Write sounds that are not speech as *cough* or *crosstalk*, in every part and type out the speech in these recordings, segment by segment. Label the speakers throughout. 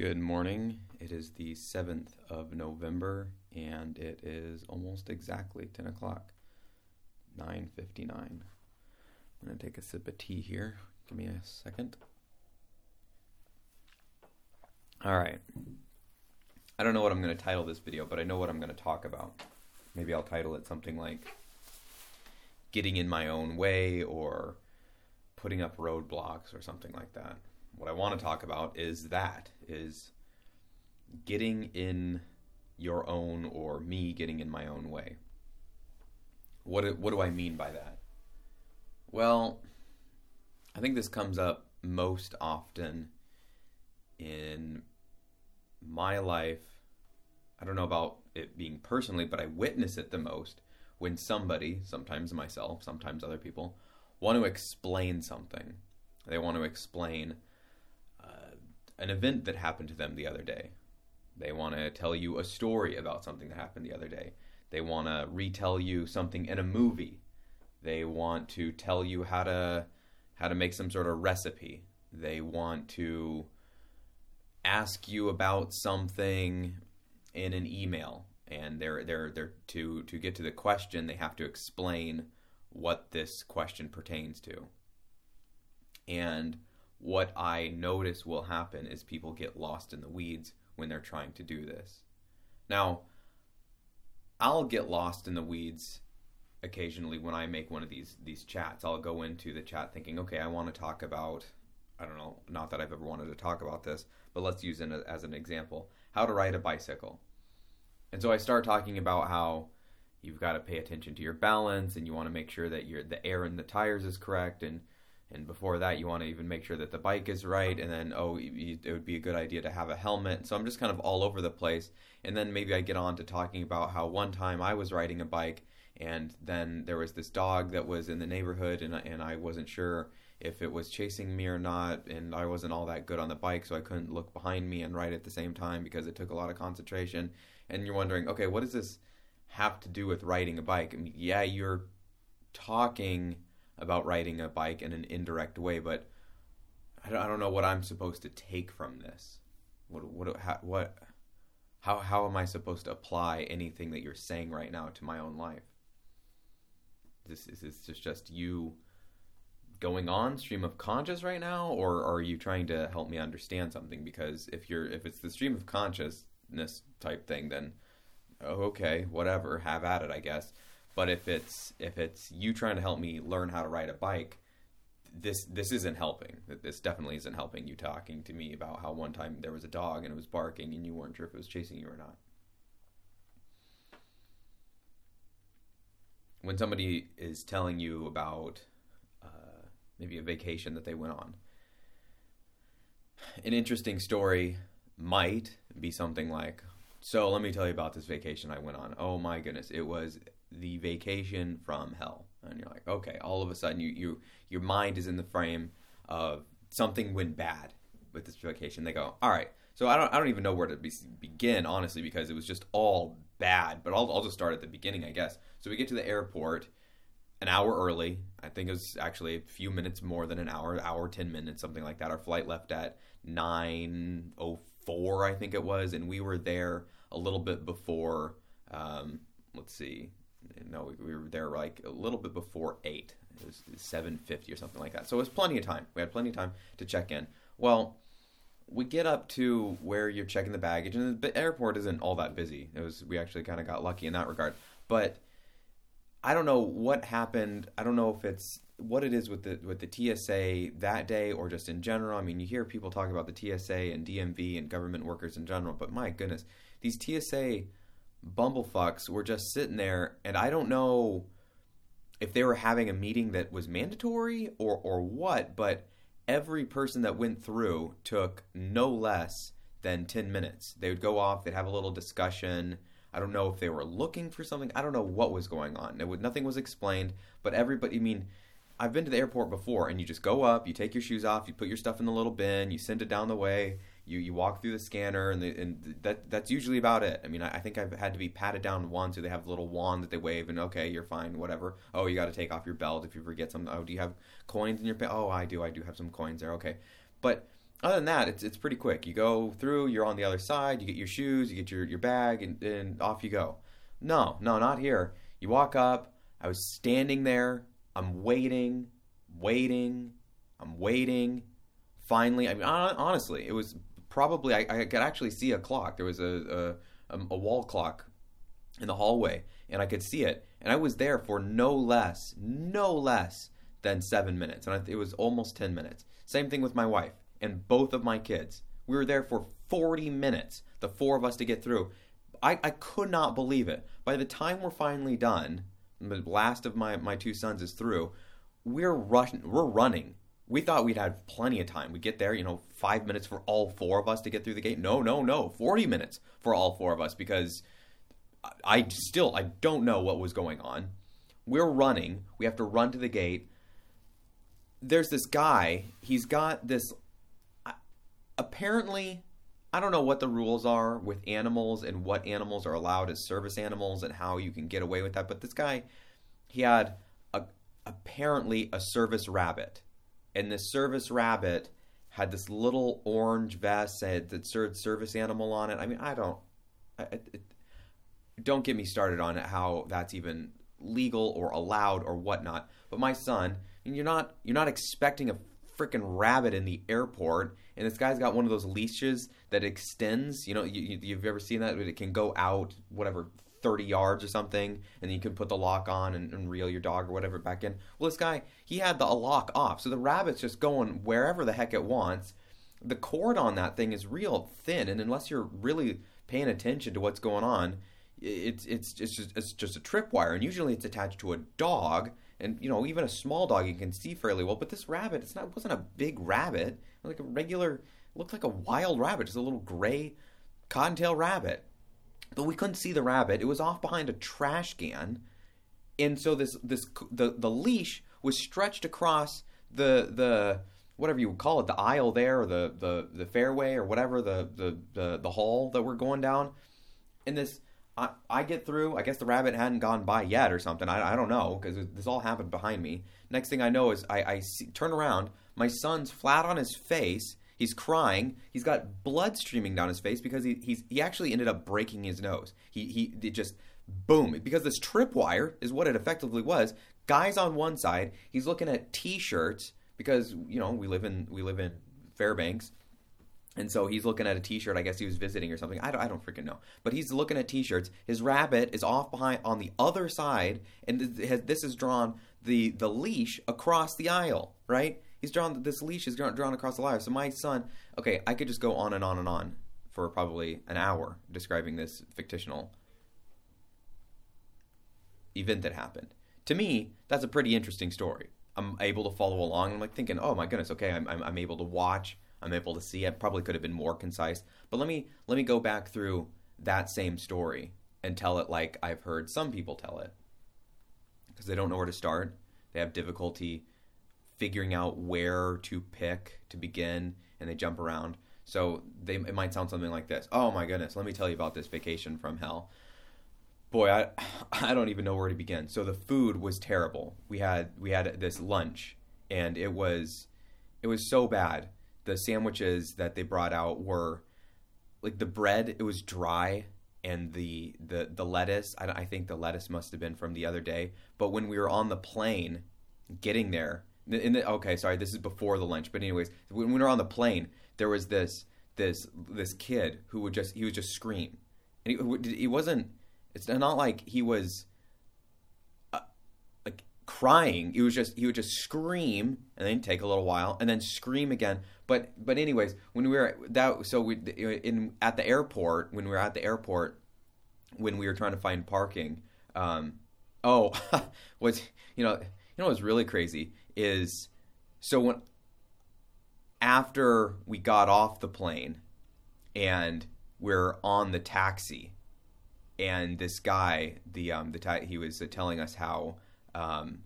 Speaker 1: Good morning. It is the 7th of November and it is almost exactly 10 o'clock. 9.59. I'm going to take a sip of tea here. Give me a second. All right. I don't know what I'm going to title this video, but I know what I'm going to talk about. Maybe I'll title it something like Getting in My Own Way or Putting Up Roadblocks or something like that what I want to talk about is that is getting in your own or me getting in my own way. What what do I mean by that? Well, I think this comes up most often in my life. I don't know about it being personally, but I witness it the most when somebody, sometimes myself, sometimes other people, want to explain something. They want to explain an event that happened to them the other day. They want to tell you a story about something that happened the other day. They want to retell you something in a movie. They want to tell you how to how to make some sort of recipe. They want to ask you about something in an email and they're they're they're to to get to the question they have to explain what this question pertains to. And what I notice will happen is people get lost in the weeds when they're trying to do this. Now, I'll get lost in the weeds occasionally when I make one of these these chats. I'll go into the chat thinking, okay, I want to talk about I don't know, not that I've ever wanted to talk about this, but let's use it as an example, how to ride a bicycle. And so I start talking about how you've got to pay attention to your balance and you want to make sure that your the air in the tires is correct and and before that you want to even make sure that the bike is right and then oh it would be a good idea to have a helmet. So i'm just kind of all over the place. And then maybe i get on to talking about how one time i was riding a bike and then there was this dog that was in the neighborhood and, and i wasn't sure if it was chasing me or not and i wasn't all that good on the bike so i couldn't look behind me and ride at the same time because it took a lot of concentration. And you're wondering okay what does this have to do with riding a bike? I mean, yeah you're talking about riding a bike in an indirect way, but I don't, I don't know what I'm supposed to take from this. What what how, what how how am I supposed to apply anything that you're saying right now to my own life? This is this just you going on stream of conscious right now, or are you trying to help me understand something? Because if you're if it's the stream of consciousness type thing, then oh, okay, whatever, have at it, I guess. But if it's if it's you trying to help me learn how to ride a bike, this this isn't helping. This definitely isn't helping you talking to me about how one time there was a dog and it was barking and you weren't sure if it was chasing you or not. When somebody is telling you about uh, maybe a vacation that they went on, an interesting story might be something like, "So let me tell you about this vacation I went on. Oh my goodness, it was the vacation from hell. And you're like okay all of a sudden you, you your mind is in the frame of something went bad with this vacation. They go all right so i don't i don't even know where to be, begin honestly because it was just all bad. But I'll, I'll just start at the beginning i guess. So we get to the airport an hour early. I think it was actually a few minutes more than an hour hour 10 minutes something like that. Our flight left at 904 i think it was. And we were there a little bit before um, let's see no, we, we were there like a little bit before eight. It was seven fifty or something like that. So it was plenty of time. We had plenty of time to check in. Well, we get up to where you're checking the baggage, and the airport isn't all that busy. It was we actually kind of got lucky in that regard. But I don't know what happened. I don't know if it's what it is with the with the TSA that day or just in general. I mean, you hear people talk about the TSA and DMV and government workers in general, but my goodness, these TSA bumblefucks were just sitting there, and I don't know if they were having a meeting that was mandatory or or what, but every person that went through took no less than 10 minutes. They would go off, they'd have a little discussion. I don't know if they were looking for something. I don't know what was going on. It nothing was explained, but everybody, I mean, I've been to the airport before and you just go up, you take your shoes off, you put your stuff in the little bin, you send it down the way, you you walk through the scanner and, the, and that that's usually about it. I mean, I, I, think I've had to be patted down once, so they have a little wand that they wave, and okay, you're fine, whatever. Oh, you got to take off your belt if you forget something. Oh, do you have coins in your? Oh, I do. I do have some coins there. Okay, but other than that, it's it's pretty quick. You go through, you're on the other side, you get your shoes, you get your, your bag, and, and off you go. No, no, not here. You walk up. I was standing there. I'm waiting, waiting, I'm waiting. Finally, I mean, honestly, it was probably I, I could actually see a clock. There was a, a um, a wall clock in the hallway, and I could see it. And I was there for no less, no less than seven minutes, and it was almost ten minutes. Same thing with my wife and both of my kids. We were there for 40 minutes, the four of us to get through. I, I could not believe it. By the time we're finally done, the last of my, my two sons is through, we're rushing, we're running. We thought we'd have plenty of time. We'd get there, you know, five minutes for all four of us to get through the gate. No, no, no, 40 minutes for all four of us because I still I don't know what was going on. We're running. We have to run to the gate. There's this guy. He's got this apparently I don't know what the rules are with animals and what animals are allowed as service animals and how you can get away with that. But this guy, he had a, apparently a service rabbit, and this service rabbit had this little orange vest that said service animal on it. I mean, I don't, I, it, don't get me started on it how that's even legal or allowed or whatnot. But my son, you're not you're not expecting a freaking rabbit in the airport, and this guy's got one of those leashes that extends. You know, you, you've ever seen that? It can go out whatever 30 yards or something, and you can put the lock on and, and, reel your dog or whatever back in. Well, this guy, he had the lock off, so the rabbit's just going wherever the heck it wants. The cord on that thing is real thin, and unless you're really paying attention to what's going on, it's it's it's just it's just a tripwire, and usually it's attached to a dog and you know even a small dog you can see fairly well. But this rabbit, it's not it wasn't a big rabbit, like a regular, looked like a wild rabbit, just a little gray cottontail rabbit. But we couldn't see the rabbit; it was off behind a trash can, and so this this the the leash was stretched across the the whatever you would call it, the aisle there, or the the the fairway, or whatever the the the, the hall that we're going down, and this I, I get through. I guess the rabbit hadn't gone by yet or something. I, I don't know because this all happened behind me. Next thing I know is I, I see, turn around. My son's flat on his face. He's crying. He's got blood streaming down his face because he he's, he actually ended up breaking his nose. He he it just boom because this tripwire is what it effectively was. Guys on one side. He's looking at T-shirts because you know we live in we live in Fairbanks and so he's looking at a T-shirt. I guess he was visiting or something. I don't, I don't freaking know. But he's looking at T-shirts. His rabbit is off behind on the other side, and this is drawn the the leash across the aisle. Right? He's drawn this leash is drawn, across the aisle. So my son. Okay, I could just go on and on and on for probably an hour describing this fictional event that happened. To me, that's a pretty interesting story. I'm able to follow along. I'm like thinking, oh my goodness, okay, I'm, I'm, I'm able to watch I'm able to see. I probably could have been more concise, but let me let me go back through that same story and tell it like I've heard some people tell it because they don't know where to start. They have difficulty figuring out where to pick to begin, and they jump around. So they it might sound something like this. Oh my goodness, let me tell you about this vacation from hell. Boy, I *laughs* I don't even know where to begin. So the food was terrible. We had we had this lunch and it was it was so bad the sandwiches that they brought out were like the bread it was dry and the the the lettuce I, I think the lettuce must have been from the other day but when we were on the plane getting there in the, okay sorry this is before the lunch but anyways when we were on the plane there was this this this kid who would just he would just scream and he, he wasn't it's not like he was like crying. He was just he would just scream and then take a little while and then scream again. But but anyways, when we were that so we in at the airport when we were at the airport when we were trying to find parking. Um, oh, *laughs* what's you know you know what's really crazy is so when after we got off the plane and we're on the taxi and this guy the um the ta- he was telling us how um,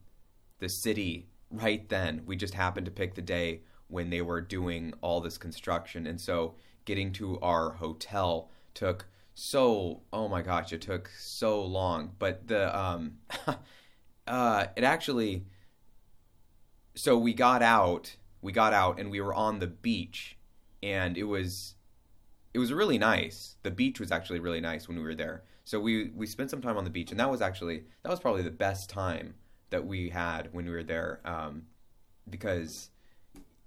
Speaker 1: the city right then. We just happened to pick the day when they were doing all this construction, and so getting to our hotel took so oh my gosh, it took so long. But the um, *laughs* uh, it actually. So we got out, we got out, and we were on the beach, and it was it was really nice. The beach was actually really nice when we were there. So we we spent some time on the beach, and that was actually that was probably the best time that we had when we were there, um, because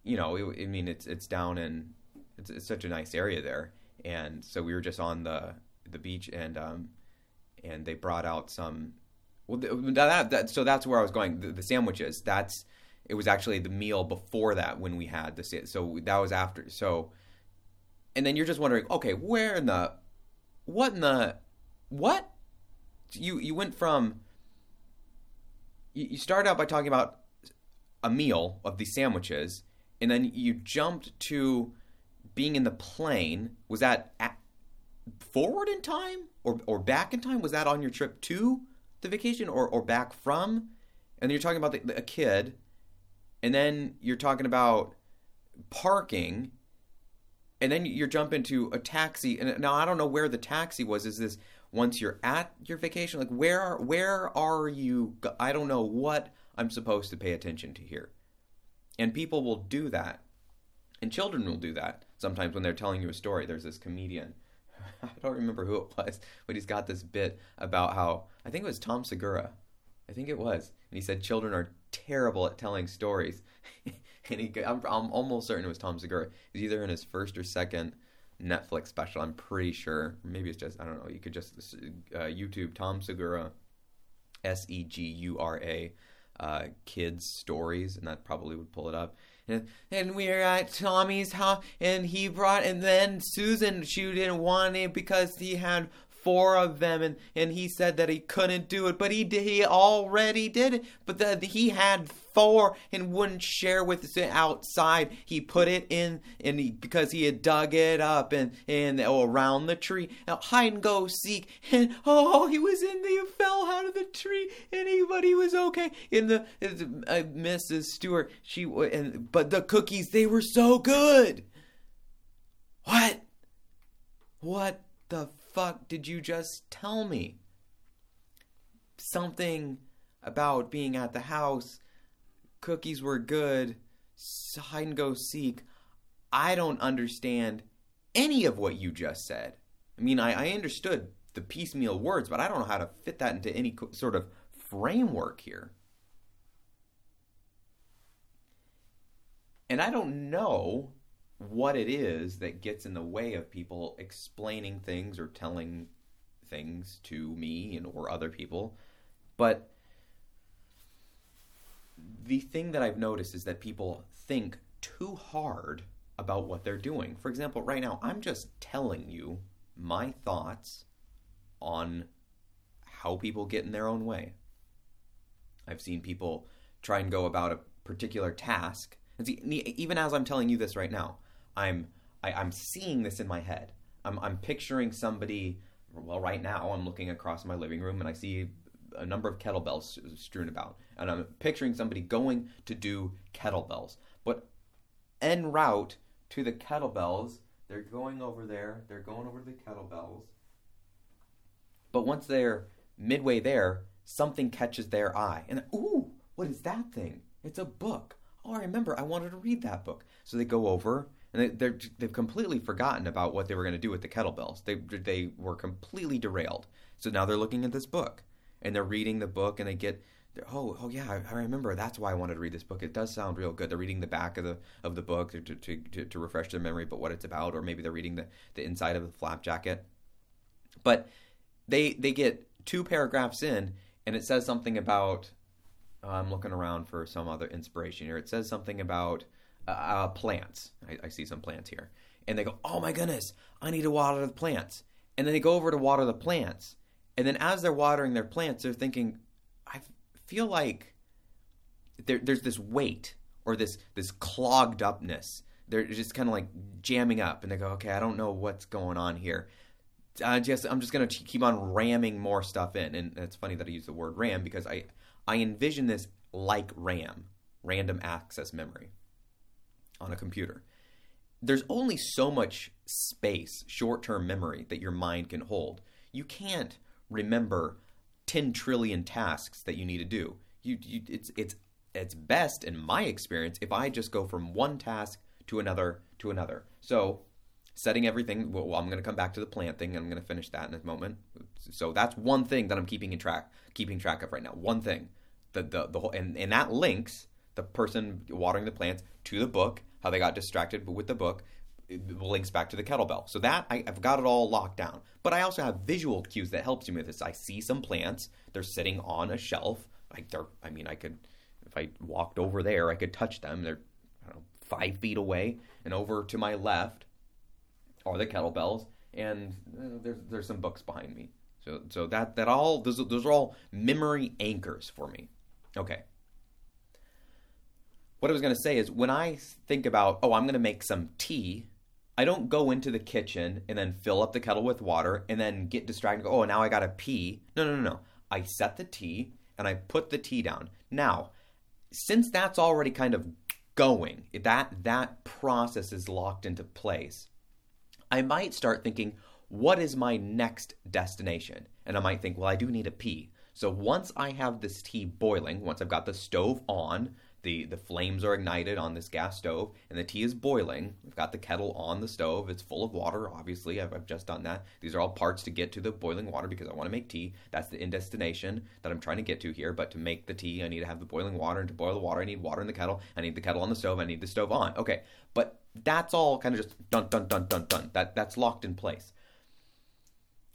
Speaker 1: you know it, I mean it's it's down in it's, it's such a nice area there, and so we were just on the the beach, and um, and they brought out some. Well, that, that so that's where I was going. The, the sandwiches. That's it was actually the meal before that when we had the so that was after so and then you're just wondering okay where in the what in the what? You you went from you, you started out by talking about a meal of these sandwiches and then you jumped to being in the plane. Was that at, forward in time or or back in time? Was that on your trip to the vacation or or back from? And then you're talking about the, a kid and then you're talking about parking and then you're jumping to a taxi and now i don't know where the taxi was. Is this once you're at your vacation? Like where are where are you i don't know what i'm supposed to pay attention to here. And people will do that and children will do that sometimes when they're telling you a story. There's this comedian *laughs* i don't remember who it was but he's got this bit about how i think it was tom segura i think it was and he said children are terrible at telling stories. *laughs* and he, I'm, I'm, almost certain it was Tom Segura. He's either in his first or second Netflix special. I'm pretty sure. Maybe it's just I don't know. You could just uh, YouTube Tom Segura, S E G U R A, uh, kids stories, and that probably would pull it up. And, and we are at Tommy's house, and he brought, and then Susan, she didn't want it because he had four of them and and he said that he couldn't do it but he did, he already did it. But the, he had four and wouldn't share with us outside. He put it in and he, because he had dug it up and and oh, around the tree. Now, hide and go seek. *laughs* And oh he was in the fell out of the tree and he but he was okay. In the uh, mrs stewart she and but the cookies they were so good. What? What the fuck did you just tell me? Something about being at the house, cookies were good, hide and go seek. I don't understand any of what you just said. I mean, I, I understood the piecemeal words, but I don't know how to fit that into any sort of framework here. And I don't know what it is that gets in the way of people explaining things or telling things to me and or other people. But the thing that i've noticed is that people think too hard about what they're doing. For example right now i'm just telling you my thoughts on how people get in their own way. I've seen people try and go about a particular task. And see, even as i'm telling you this right now I'm I, am i am seeing this in my head. I'm I'm picturing somebody. Well, right now I'm looking across my living room and I see a number of kettlebells strewn about, and I'm picturing somebody going to do kettlebells. But en route to the kettlebells, they're going over there. They're going over the kettlebells. But once they're midway there, something catches their eye, and ooh, what is that thing? It's a book. Oh, I remember. I wanted to read that book. So they go over and they, they've completely forgotten about what they were going to do with the kettlebells. They they were completely derailed. So now they're looking at this book and they're reading the book and they get oh oh yeah I, remember that's why I wanted to read this book. It does sound real good. They're reading the back of the of the book to to, to, to refresh their memory, but what it's about, or maybe they're reading the the inside of the flap jacket. But they they get two paragraphs in and it says something about I'm looking around for some other inspiration here. It says something about uh, plants. I, I see some plants here. And they go, oh my goodness, I need to water the plants. And then they go over to water the plants. And then as they're watering their plants, they're thinking, I feel like there, there's this weight or this this clogged upness. They're just kind of like jamming up, and they go, "Okay, I don't know what's going on here. I just I'm just gonna keep on ramming more stuff in." And it's funny that I use the word RAM because I I envision this like RAM, random access memory on a computer. There's only so much space, short term memory, that your mind can hold. You can't remember 10 trillion tasks that you need to do. You, you, it's, it's, it's best, in my experience, if I just go from one task to another to another. So setting everything. Well, I'm going to come back to the plant thing. I'm going to finish that in a moment. So that's one thing that I'm keeping in track, keeping track of right now. One thing, the the the whole, and and that links the person watering the plants to the book. How they got distracted with the book links back to the kettlebell. So that I, have got it all locked down. But I also have visual cues that helps me with this. I see some plants. They're sitting on a shelf. Like they're. I mean, I could if I walked over there, I could touch them. They're know, five feet away, and over to my left are the kettlebells, and uh, there's there's some books behind me. So so that that all those those are all memory anchors for me. Okay. What I was going to say is when I think about oh I'm going to make some tea, I don't go into the kitchen and then fill up the kettle with water and then get distracted. go, oh now I got to pee. No no no no. I set the tea and I put the tea down. Now, since that's already kind of going, that that process is locked into place. I might start thinking, what is my next destination? And I might think, well, I do need a pee. So once I have this tea boiling, once I've got the stove on, the, the flames are ignited on this gas stove, and the tea is boiling. I've got the kettle on the stove. It's full of water, obviously. I've, I've just done that. These are all parts to get to the boiling water because I want to make tea. That's the end destination that I'm trying to get to here. But to make the tea, I need to have the boiling water. And to boil the water, I need water in the kettle. I need the kettle on the stove. I need the stove on. Okay. But that's all kind of just dun dun dun dun dun. That that's locked in place.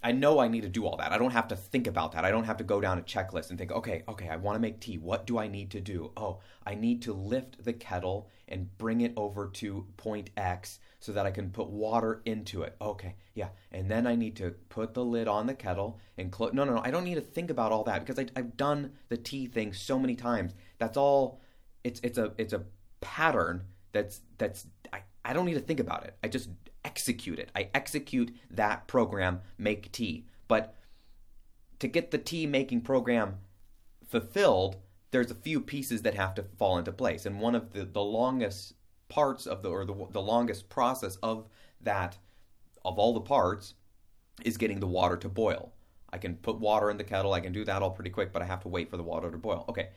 Speaker 1: I know I need to do all that. I don't have to think about that. I don't have to go down a checklist and think, okay, okay, I want to make tea. What do I need to do? Oh, I need to lift the kettle and bring it over to point X so that I can put water into it. Okay, yeah. And then I need to put the lid on the kettle and close. No, no, no. I don't need to think about all that because I, I've done the tea thing so many times. That's all. It's it's a it's a pattern that's that's I, I don't need to think about it. I just execute it. I execute that program, make tea. But to get the tea making program fulfilled, there's a few pieces that have to fall into place. And one of the, the longest parts of the, or the, the longest process of that, of all the parts, is getting the water to boil. I can put water in the kettle, I can do that all pretty quick, but I have to wait for the water to boil. Okay.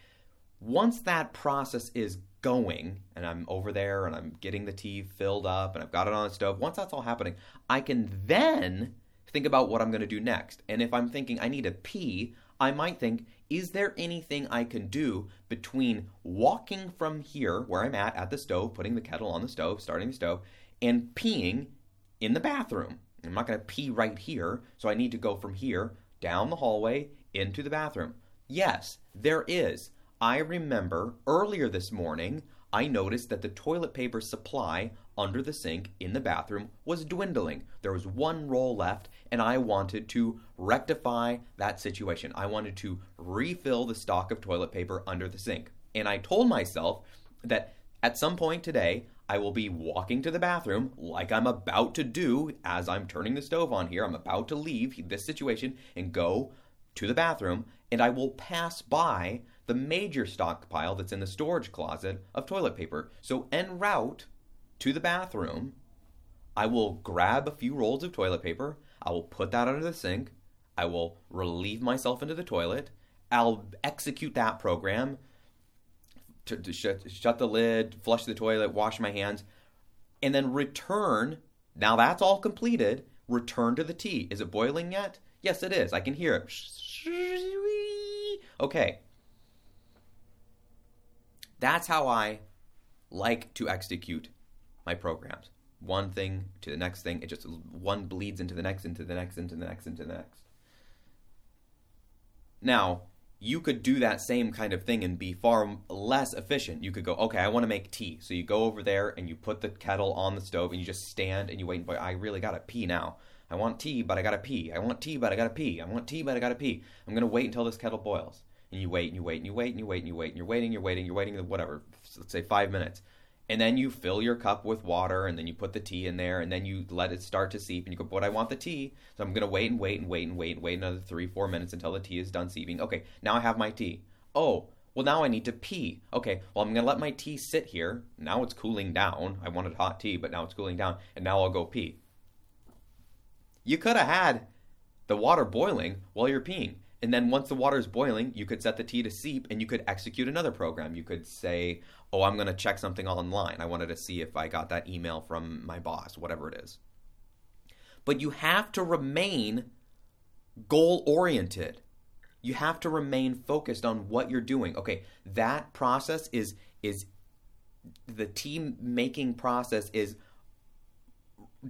Speaker 1: Once that process is going and I'm over there and I'm getting the tea filled up and I've got it on the stove, once that's all happening, I can then think about what I'm going to do next. And if I'm thinking I need a pee, I might think, is there anything I can do between walking from here, where I'm at, at the stove, putting the kettle on the stove, starting the stove, and peeing in the bathroom? I'm not going to pee right here, so I need to go from here down the hallway into the bathroom. Yes, there is. I remember earlier this morning, I noticed that the toilet paper supply under the sink in the bathroom was dwindling. There was one roll left, and I wanted to rectify that situation. I wanted to refill the stock of toilet paper under the sink. And I told myself that at some point today, I will be walking to the bathroom like I'm about to do as I'm turning the stove on here. I'm about to leave this situation and go to the bathroom, and I will pass by the major stockpile that's in the storage closet of toilet paper. So, en route to the bathroom, I will grab a few rolls of toilet paper. I will put that under the sink. I will relieve myself into the toilet. I'll execute that program to, to shut, shut the lid, flush the toilet, wash my hands, and then return. Now that's all completed. Return to the tea. Is it boiling yet? Yes, it is. I can hear it. Okay, that's how I like to execute my programs. One thing to the next thing. It just one bleeds into the next, into the next, into the next, into the next. Now, you could do that same kind of thing and be far less efficient. You could go, okay, I want to make tea. So you go over there and you put the kettle on the stove and you just stand and you wait. But I really gotta pee now. I want tea, but I gotta pee. I want tea, but I gotta pee. I want tea, but I gotta pee. I'm gonna wait until this kettle boils and you wait and you wait and you wait and you wait and you wait and you're waiting, you're waiting, you're waiting, whatever, let's say five minutes. And then you fill your cup with water and then you put the tea in there and then you let it start to seep and you go, but I want the tea. So I'm going to wait and wait and wait and wait and wait another three, four minutes until the tea is done seeping. Okay, now I have my tea. Oh, well, now I need to pee. Okay, well, I'm going to let my tea sit here. Now it's cooling down. I wanted hot tea, but now it's cooling down. And now I'll go pee. You could have had the water boiling while you're peeing. And then once the water is boiling, you could set the tea to seep and you could execute another program. You could say, oh, I'm going to check something online. I wanted to see if I got that email from my boss, whatever it is. But you have to remain goal oriented. You have to remain focused on what you're doing. Okay, that process is is the team making process is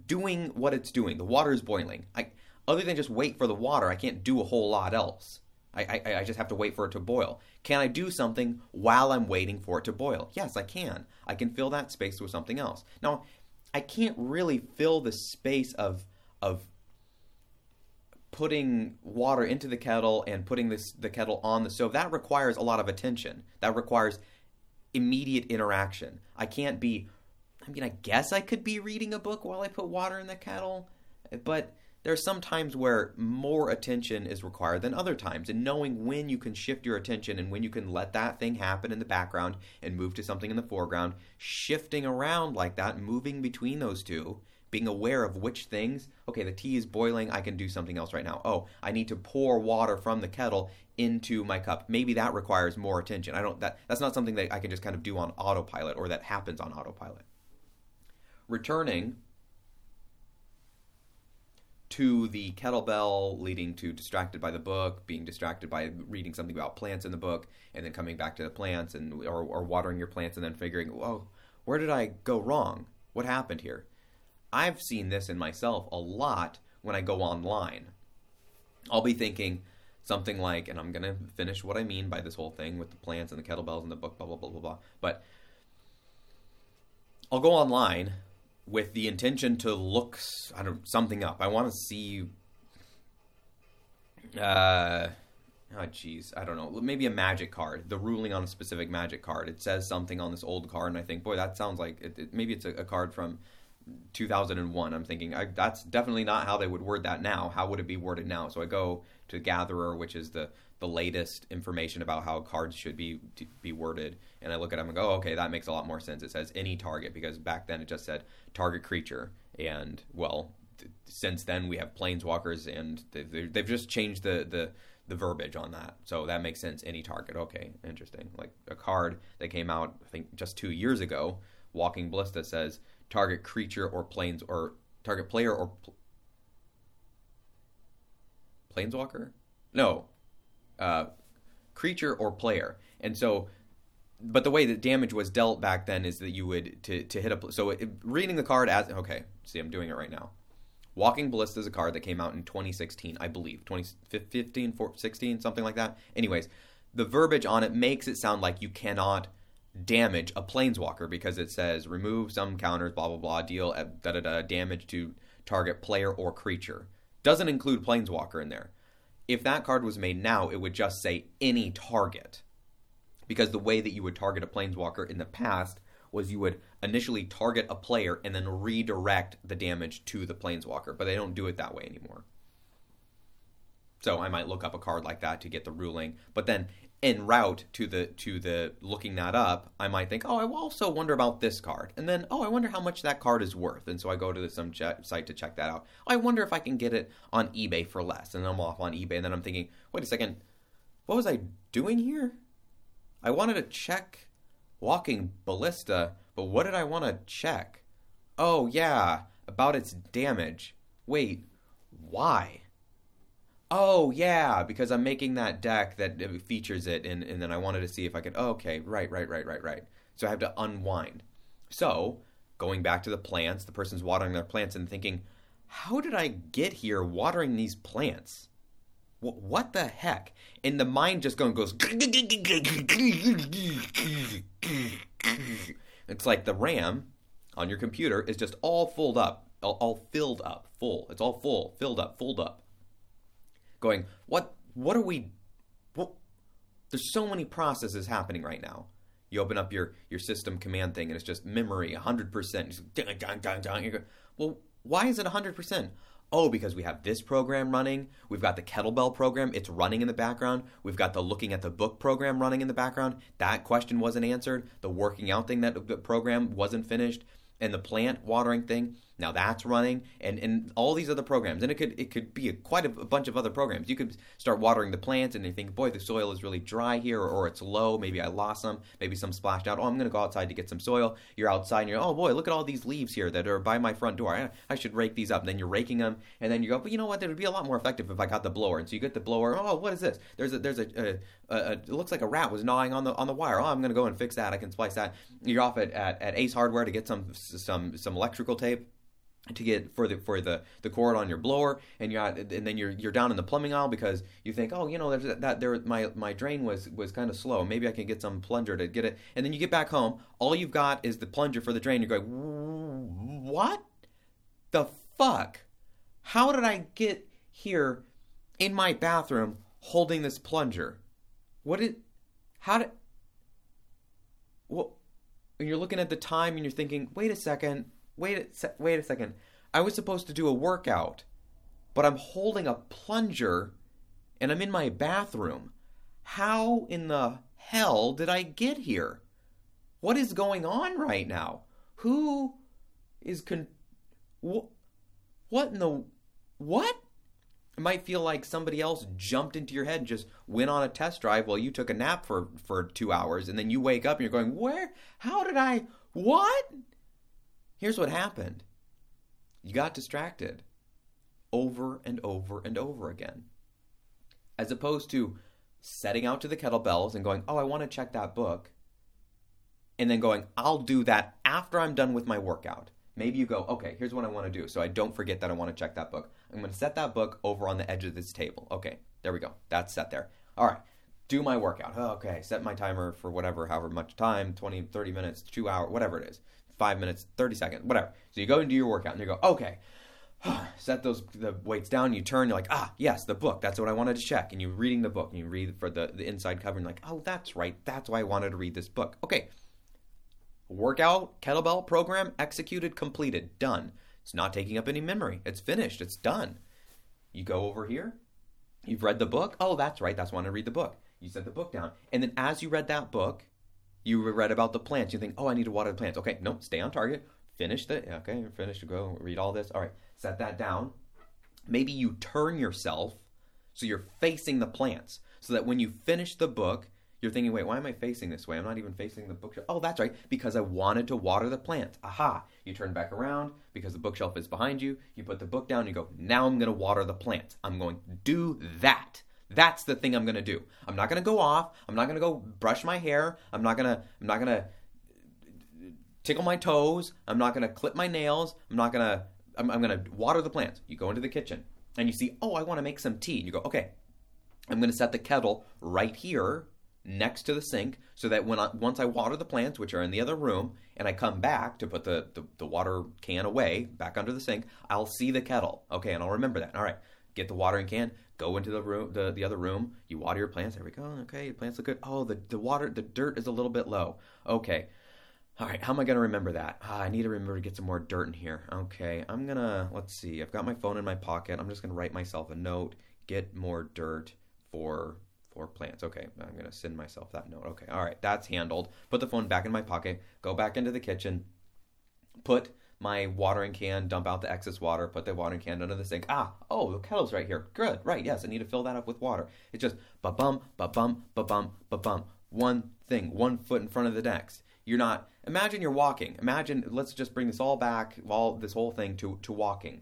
Speaker 1: doing what it's doing. The water is boiling. I other than just wait for the water, I can't do a whole lot else. I, I, I just have to wait for it to boil. Can I do something while I'm waiting for it to boil? Yes, I can. I can fill that space with something else. Now, I can't really fill the space of of putting water into the kettle and putting this the kettle on the stove. That requires a lot of attention. That requires immediate interaction. I can't be I mean, I guess I could be reading a book while I put water in the kettle, but there are some times where more attention is required than other times. And knowing when you can shift your attention and when you can let that thing happen in the background and move to something in the foreground, shifting around like that, moving between those two, being aware of which things, okay, the tea is boiling, I can do something else right now. Oh, I need to pour water from the kettle into my cup. Maybe that requires more attention. I don't that that's not something that I can just kind of do on autopilot or that happens on autopilot. Returning to the kettlebell, leading to distracted by the book, being distracted by reading something about plants in the book, and then coming back to the plants and or, or watering your plants, and then figuring, oh, where did I go wrong? What happened here? I've seen this in myself a lot when I go online. I'll be thinking something like, and I'm gonna finish what I mean by this whole thing with the plants and the kettlebells and the book, blah blah blah blah blah. But I'll go online with the intention to look I don't something up. I want to see uh oh jeez, I don't know. Maybe a magic card, the ruling on a specific magic card. It says something on this old card and I think, boy, that sounds like it, it, maybe it's a, a, card from 2001. I'm thinking I, that's definitely not how they would word that now. How would it be worded now? So I go to Gatherer, which is the the latest information about how cards should be be worded, and I look at them and go, okay, that makes a lot more sense. It says any target because back then it just said target creature, and well, th- since then we have planeswalkers, and they've, they've just changed the the the verbiage on that. So that makes sense. Any target. Okay, interesting. Like a card that came out, I think, just two years ago, Walking Ballista says target creature or planes or target player or pl- planeswalker. No, uh, creature or player. And so, but the way that damage was dealt back then is that you would to to hit a so it, reading the card as okay. See, I'm doing it right now. Walking Ballista is a card that came out in 2016, I believe, 2015, 16, something like that. Anyways, the verbiage on it makes it sound like you cannot damage a planeswalker because it says remove some counters, blah blah blah, deal uh, da da da damage to target player or creature. Doesn't include planeswalker in there if that card was made now, it would just say any target. Because the way that you would target a planeswalker in the past was you would initially target a player and then redirect the damage to the planeswalker, but they don't do it that way anymore. So I might look up a card like that to get the ruling, but then en route to the to the looking that up, I might think, oh, I also wonder about this card, and then oh, I wonder how much that card is worth, and so I go to some ch- site to check that out. I wonder if I can get it on eBay for less, and I'm off on eBay, and then I'm thinking, wait a second, what was I doing here? I wanted to check Walking Ballista, but what did I want to check? Oh yeah, about its damage. Wait, why? Oh yeah, because I'm making that deck that uh, features it, and, and then I wanted to see if I could. Oh, okay, right, right, right, right, right. So I have to unwind. So going back to the plants, the person's watering their plants and thinking, how did I get here watering these plants? What, what the heck? And the mind just going goes. It's like the RAM on your computer is just all filled up, all, all filled up, full. It's all full, filled up, filled up going, what what are we what there's so many processes happening right now. You open up your your system command thing and it's just memory 100%. well, why is it 100%? Oh, because we have this program running. We've got the kettlebell program. It's running in the background. We've got the looking at the book program running in the background. That question wasn't answered. The working out thing that program wasn't finished. And the plant watering thing Now that's running, and, and all these other programs, and it could it could be a, quite a, a, bunch of other programs. You could start watering the plants, and you think, boy, the soil is really dry here, or, or it's low. Maybe I lost some. Maybe some splashed out. Oh, I'm going to go outside to get some soil. You're outside, and you're oh boy, look at all these leaves here that are by my front door. I, I should rake these up. And then you're raking them, and then you go, but you know what? It would be a lot more effective if I got the blower. And so you get the blower. Oh, what is this? There's a there's a, a, a it looks like a rat was gnawing on the on the wire. Oh, I'm going to go and fix that. I can splice that. You're off at, at, at Ace Hardware to get some some some electrical tape to get for the for the the cord on your blower and you and then you're you're down in the plumbing aisle because you think oh you know there's that, that there my my drain was was kind of slow. Maybe I can get some plunger to get it. And then you get back home all you've got is the plunger for the drain. You're going what the fuck? How did I get here in my bathroom holding this plunger? What did how did what and you're looking at the time and you're thinking wait a second wait a se- wait a second. I was supposed to do a workout, but I'm holding a plunger and I'm in my bathroom. How in the hell did I get here? What is going on right now? Who is con wh- what in the what? It might feel like somebody else jumped into your head and just went on a test drive while you took a nap for for 2 hours and then you wake up and you're going, "Where? How did I what?" Here's what happened you got distracted over and over and over again. As opposed to setting out to the kettlebells and going, oh, I want to check that book. And then going, I'll do that after I'm done with my workout. Maybe you go, okay, here's what I want to do. So I don't forget that I want to check that book. I'm going to set that book over on the edge of this table. Okay, there we go. That's set there. All right, do my workout. Okay, set my timer for whatever, however much time 20, 30 minutes, two hours, whatever it is five minutes, 30 seconds, whatever. So you go and do your workout and you go, okay, *sighs* set those the weights down. You turn, you're like, ah, yes, the book. That's what I wanted to check. And you're reading the book and you read for the, the inside cover and like, oh, that's right. That's why I wanted to read this book. Okay. Workout, kettlebell program executed, completed, done. It's not taking up any memory. It's finished. It's done. You go over here. You've read the book. Oh, that's right. That's why I want to read the book. You set the book down. And then as you read that book, you read about the plants. You think, oh, I need to water the plants. Okay, no, stay on target. Finish the, okay, finished. to Go read all this. All right, set that down. Maybe you turn yourself so you're facing the plants so that when you finish the book, you're thinking, wait, why am I facing this way? I'm not even facing the bookshelf. Oh, that's right, because I wanted to water the plants. Aha. You turn back around because the bookshelf is behind you. You put the book down. You go, now I'm going to water the plants. I'm going to do that. That's the thing I'm going to do. I'm not going to go off. I'm not going to go brush my hair. I'm not going to I'm not going to tickle my toes. I'm not going to clip my nails. I'm not going to I'm, I'm going to water the plants. You go into the kitchen and you see, "Oh, I want to make some tea." And you go, "Okay. I'm going to set the kettle right here next to the sink so that when I, once I water the plants, which are in the other room, and I come back to put the, the, the, water can away back under the sink, I'll see the kettle. Okay, and I'll remember that. All right, get the watering can, go into the room, the, the other room. You water your plants. There we go. Okay, your plants look good. Oh, the, the water, the dirt is a little bit low. Okay. All right, how am I going to remember that? Ah, I need to remember to get some more dirt in here. Okay, I'm going to, let's see, I've got my phone in my pocket. I'm just going to write myself a note, get more dirt for for plants. Okay, I'm going to send myself that note. Okay, all right, that's handled. Put the phone back in my pocket, go back into the kitchen, put my watering can, dump out the excess water, put the watering can under the sink. Ah, oh, the kettle's right here. Good, right, yes, I need to fill that up with water. It's just ba bum, ba bum, ba bum, ba bum. One thing, one foot in front of the next. You're not, imagine you're walking. Imagine, let's just bring this all back, all this whole thing to, to walking.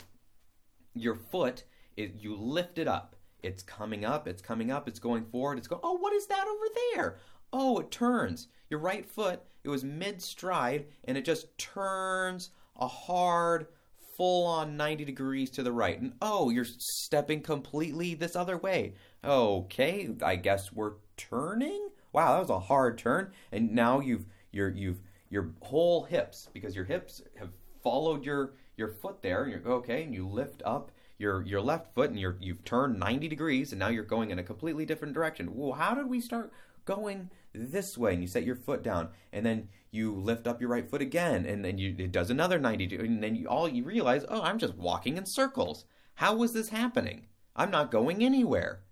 Speaker 1: Your foot, is, you lift it up. It's coming up, it's coming up, it's going forward, it's going, oh, what is that over there? Oh, it turns. Your right foot, it was mid stride, and it just turns a hard, full on 90 degrees to the right. And oh, you're stepping completely this other way. Okay, I guess we're turning? Wow, that was a hard turn. And now you've your you've your whole hips because your hips have followed your your foot there and you're okay and you lift up your your left foot and you're you've turned 90 degrees and now you're going in a completely different direction. Well, how did we start going this way and you set your foot down and then you lift up your right foot again and then you it does another 90 and then you all you realize oh i'm just walking in circles how was this happening i'm not going anywhere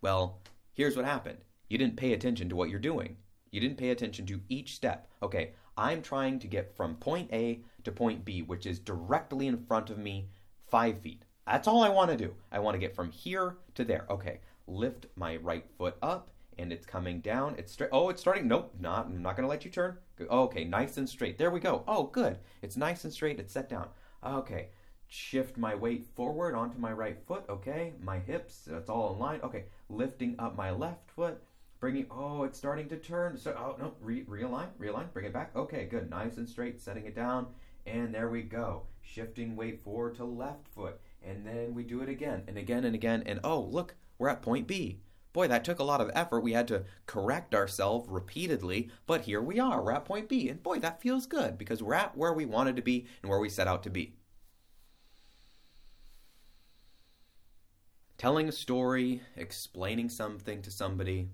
Speaker 1: well here's what happened you didn't pay attention to what you're doing you didn't pay attention to each step okay I'm trying to get from point A to point B, which is directly in front of me, five feet. That's all I want to do. I want to get from here to there. Okay, lift my right foot up and it's coming down. It's straight. Oh, it's starting. Nope, not. I'm not going to let you turn. Oh, okay, nice and straight. There we go. Oh, good. It's nice and straight. It's set down. Okay, shift my weight forward onto my right foot. Okay, my hips. That's all in line. Okay, lifting up my left foot. Bringing. Oh, it's starting to turn. So, oh no, re- realign, realign. Bring it back. Okay, good. Nice and straight. Setting it down. And there we go. Shifting weight forward to left foot and then we do it again and again and again. And oh, look, we're at point B. Boy, that took a lot of effort. We had to correct ourselves repeatedly, but here we are. We're at point B. And boy, that feels good because we're at where we wanted to be and where we set out to be. Telling a story, explaining something to somebody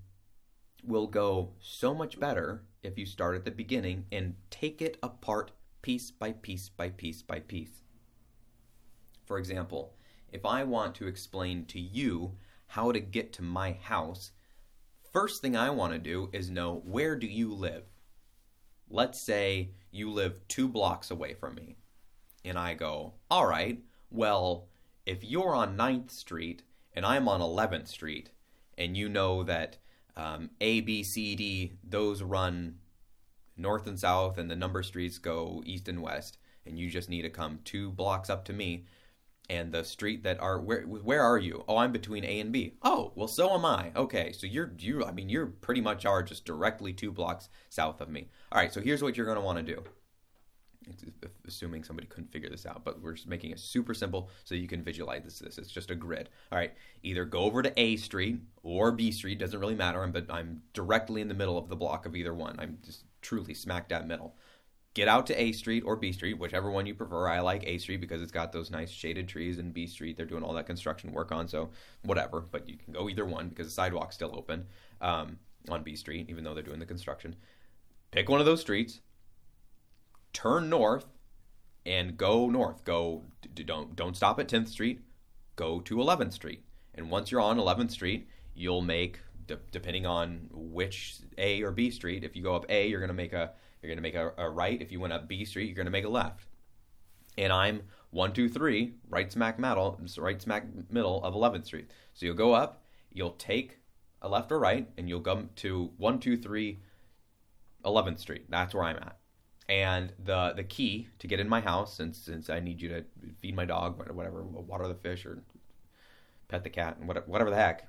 Speaker 1: will go so much better if you start at the beginning and take it apart piece by piece by piece by piece. For example, if I want to explain to you how to get to my house, first thing I want to do is know where do you live? Let's say you live 2 blocks away from me. And I go, "All right, well, if you're on 9th Street and I'm on 11th Street and you know that um, A, B, C, D, those run north and south, and the number streets go east and west, and you just need to come two blocks up to me, and the street that are where where are you? Oh, I'm between A and B. Oh, well, so am I. Okay, so you're you. I mean, you're pretty much are just directly two blocks south of me. All right, so here's what you're going to want to do. Assuming somebody couldn't figure this out, but we're making it super simple so you can visualize this. This it's just a grid. All right, either go over to A Street or B Street. Doesn't really matter. But I'm directly in the middle of the block of either one. I'm just truly smack dab middle get out to A Street or B Street, whichever one you prefer. I like A Street because it's got those nice shaded trees, and B Street they're doing all that construction work on, so whatever. But you can go either one because the sidewalk's still open um, on B Street, even though they're doing the construction. Pick one of those streets, turn north, and go north. Go don't don't stop at 10th Street. Go to 11th Street, and once you're on 11th Street, you'll make depending on which A or B street. If you go up A, you're going to make a you're going to make a, a right. If you went up B Street, you're going to make a left. And I'm one, two, three, right smack middle, right smack middle of 11th Street. So you'll go up, you'll take a left or right, and you'll come to one, two, three, 11th Street. That's where I'm at. And the the key to get in my house, since since I need you to feed my dog, or whatever, water the fish, or pet the cat, and whatever, whatever the heck,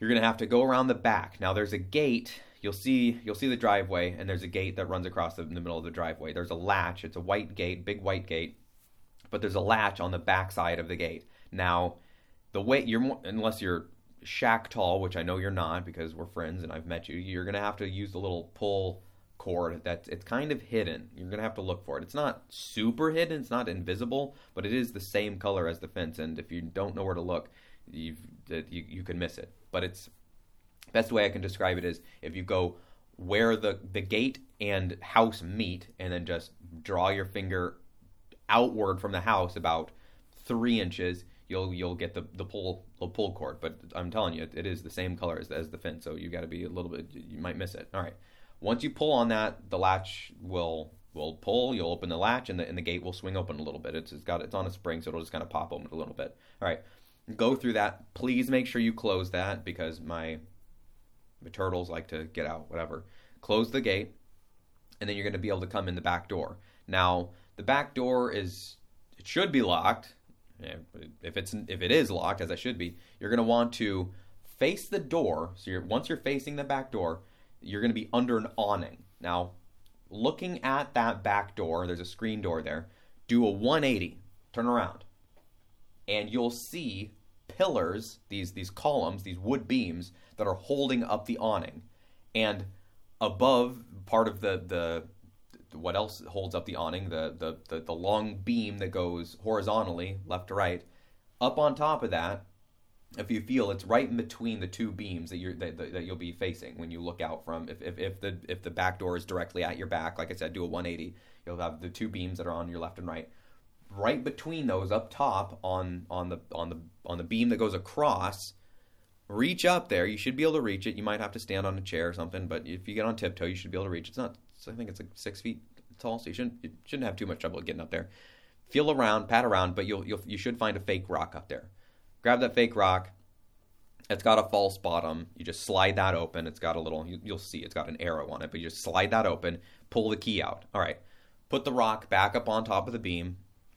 Speaker 1: you're gonna have to go around the back. Now there's a gate you'll see you'll see the driveway and there's a gate that runs across the, the middle of the driveway. There's a latch. It's a white gate, big white gate, but there's a latch on the back side of the gate. Now, the way you're more, unless you're Shaq tall, which I know you're not because we're friends and I've met you, you're gonna have to use the little pull cord that it's kind of hidden. You're gonna have to look for it. It's not super hidden. It's not invisible, but it is the same color as the fence. And if you don't know where to look, you've you, you can miss it. But it's best way I can describe it is if you go where the, the gate and house meet and then just draw your finger outward from the house about three inches, you'll you'll get the, the pull the pull cord. But I'm telling you, it, it is the same color as, as the fin, so you got to be a little bit. You might miss it. All right. Once you pull on that, the latch will will pull. You'll open the latch, and the and the gate will swing open a little bit. It's, it's got it's on a spring, so it'll just kind of pop open a little bit. All right. Go through that. Please make sure you close that because my the turtles like to get out, whatever. Close the gate, and then you're going to be able to come in the back door. Now, the back door is it should be locked. If it's if it is locked, as I should be, you're going to want to face the door. So you're once you're facing the back door, you're going to be under an awning. Now, looking at that back door, there's a screen door there. Do a 180, turn around, and you'll see pillars, these these columns, these wood beams that are holding up the awning, and above part of the the what else holds up the awning? The, the the the long beam that goes horizontally left to right. Up on top of that if you feel it's right in between the two beams that you're that, that you'll be facing when you look out from if, if, if the if the back door is directly at your back like i said do a 180 you'll have the two beams that are on your left and right right between those up top on on the on the on the beam that goes across reach up there you should be able to reach it you might have to stand on a chair or something but if you get on tiptoe you should be able to reach it. it's not I think it's like six feet tall, so you shouldn't you shouldn't have too much trouble getting up there. Feel around, pat around, but you'll, you'll you should find a fake rock up there. Grab that fake rock. It's got a false bottom. You just slide that open. It's got a little. You, you'll see it's got an arrow on it, but you just slide that open. Pull the key out. All right. Put the rock back up on top of the beam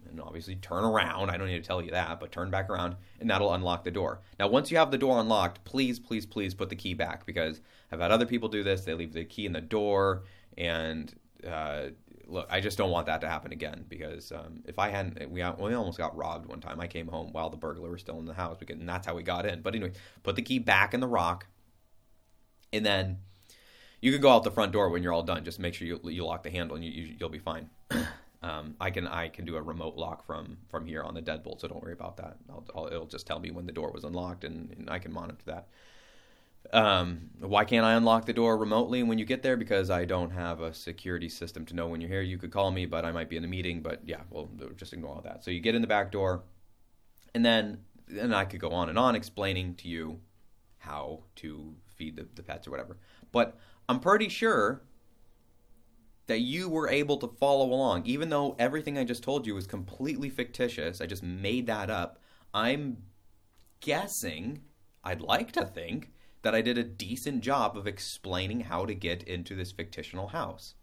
Speaker 1: and obviously turn around. I don't need to tell you that, but turn back around and that'll unlock the door. Now, once you have the door unlocked, please, please, please put the key back because I've had other people do this. They leave the key in the door, and uh, look, I just don't want that to happen again because um, if I hadn't, we, we almost got robbed one time. I came home while the burglar was still in the house, because, and that's how we got in. But anyway, put the key back in the rock, and then you can go out the front door when you're all done. Just make sure you, you lock the handle, and you, you, you'll be fine. *clears throat* Um, I can I can do a remote lock from from here on the deadbolt, so don't worry about that. I'll, I'll, it'll just tell me when the door was unlocked, and, and I can monitor that. Um, why can't I unlock the door remotely when you get there? Because I don't have a security system to know when you're here. You could call me, but I might be in a meeting. But yeah, well, just ignore all that. So you get in the back door, and then and I could go on and on explaining to you how to feed the, the pets or whatever. But I'm pretty sure that you were able to follow along, even though everything I just told you was completely fictitious. I just made that up. I'm guessing, I'd like to think, that I did a decent job of explaining how to get into this fictional house.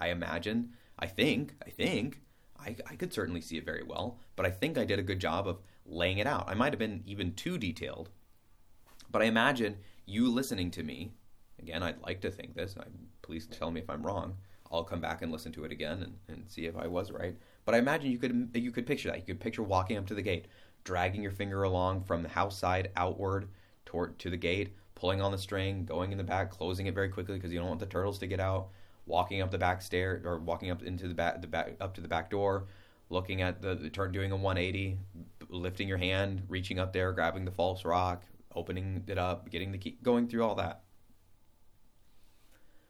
Speaker 1: I imagine, I think, I think, I, I could certainly see it very well, but I think I did a good job of laying it out. I might have been even too detailed, but I imagine you listening to me. Again, I'd like to think this. I, please tell me if I'm wrong I'll come back and listen to it again and, and see if I was right. But I imagine you could you could picture that. You could picture walking up to the gate, dragging your finger along from the house side outward toward to the gate, pulling on the string, going in the back, closing it very quickly because you don't want the turtles to get out. Walking up the back stair or walking up into the back the back up to the back door, looking at the, the turn, doing a 180, lifting your hand, reaching up there, grabbing the false rock, opening it up, getting the key, going through all that.